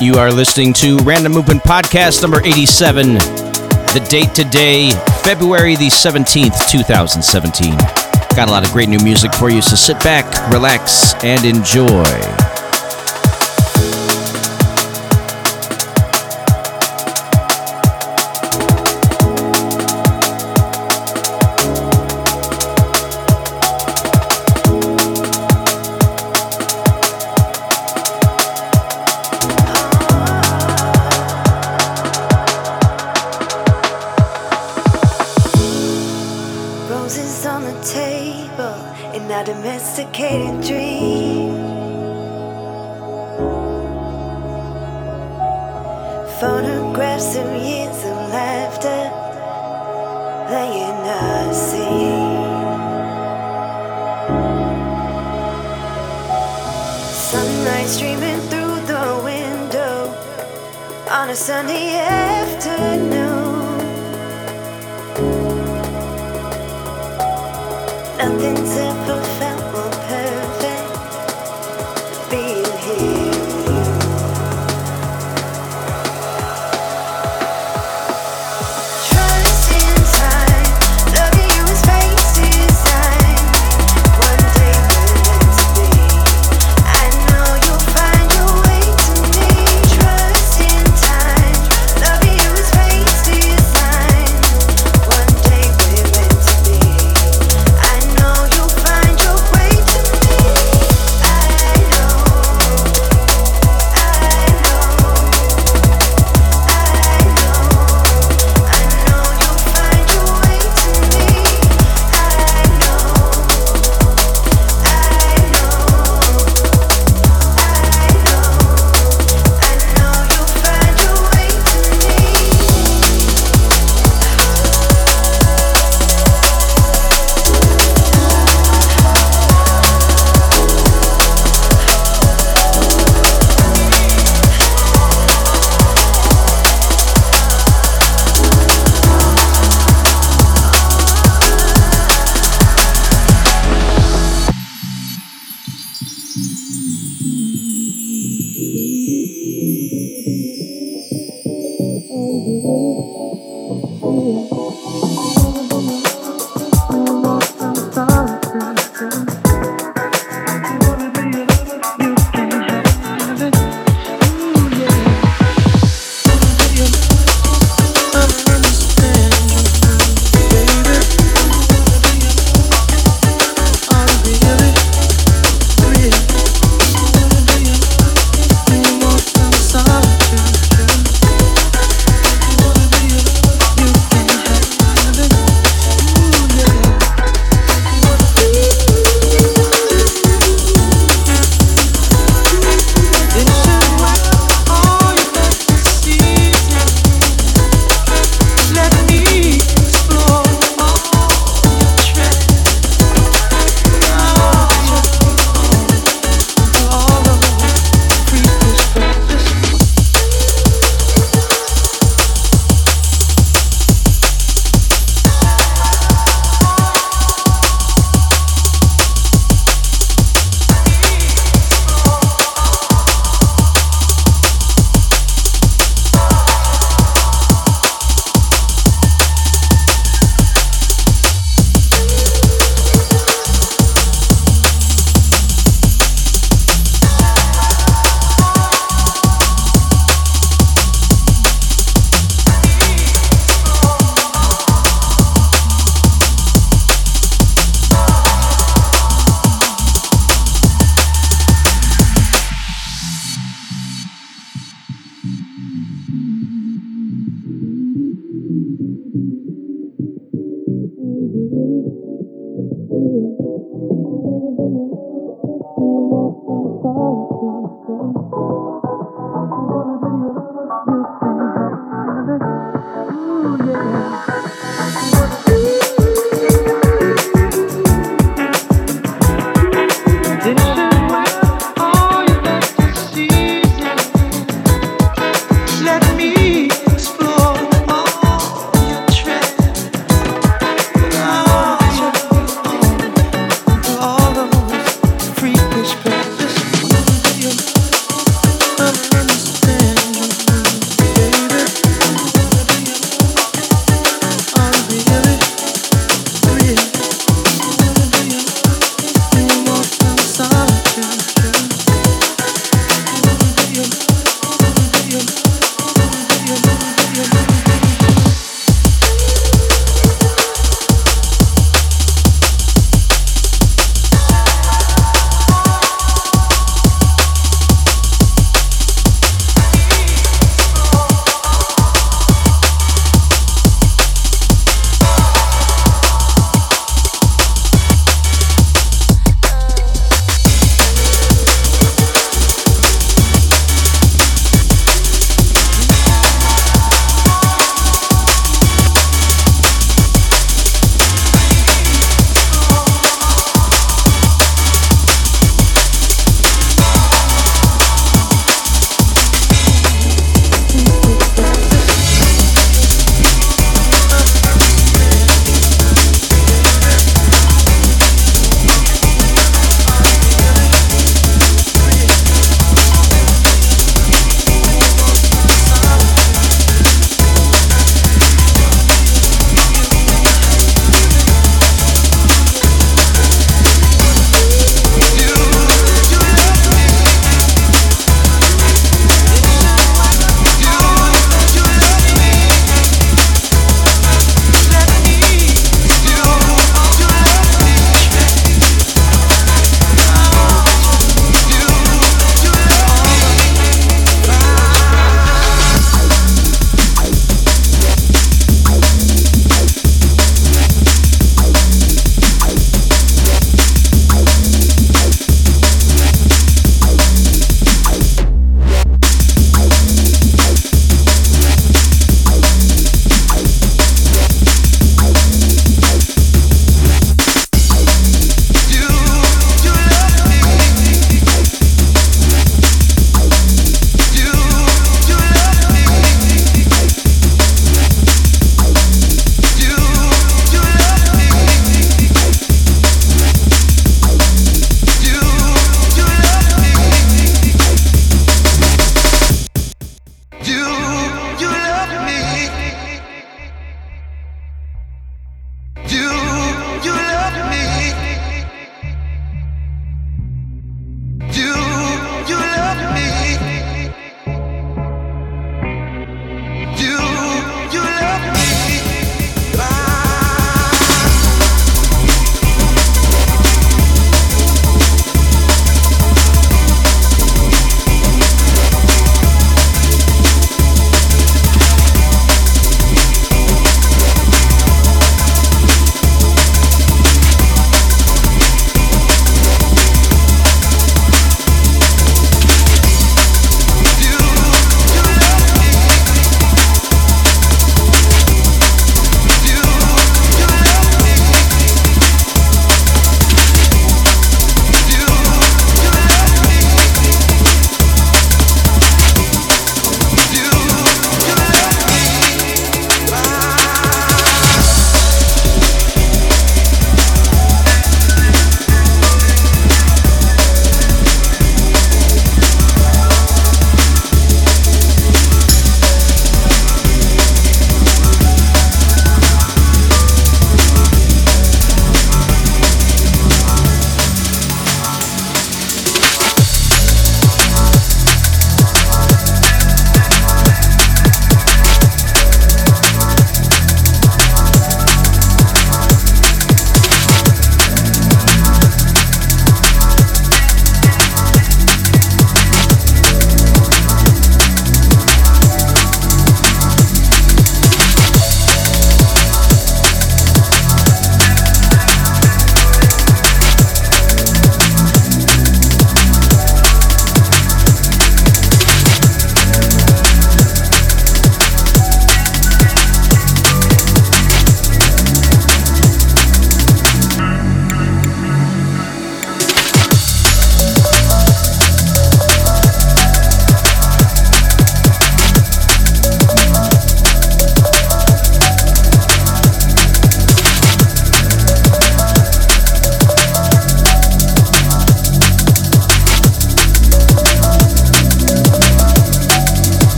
You are listening to Random Movement Podcast number 87. The date today, February the 17th, 2017. Got a lot of great new music for you, so sit back, relax, and enjoy.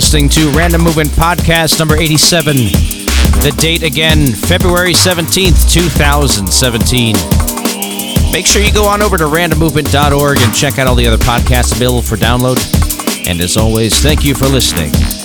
Listening to Random Movement Podcast number 87. The date again, February 17th, 2017. Make sure you go on over to randommovement.org and check out all the other podcasts available for download. And as always, thank you for listening.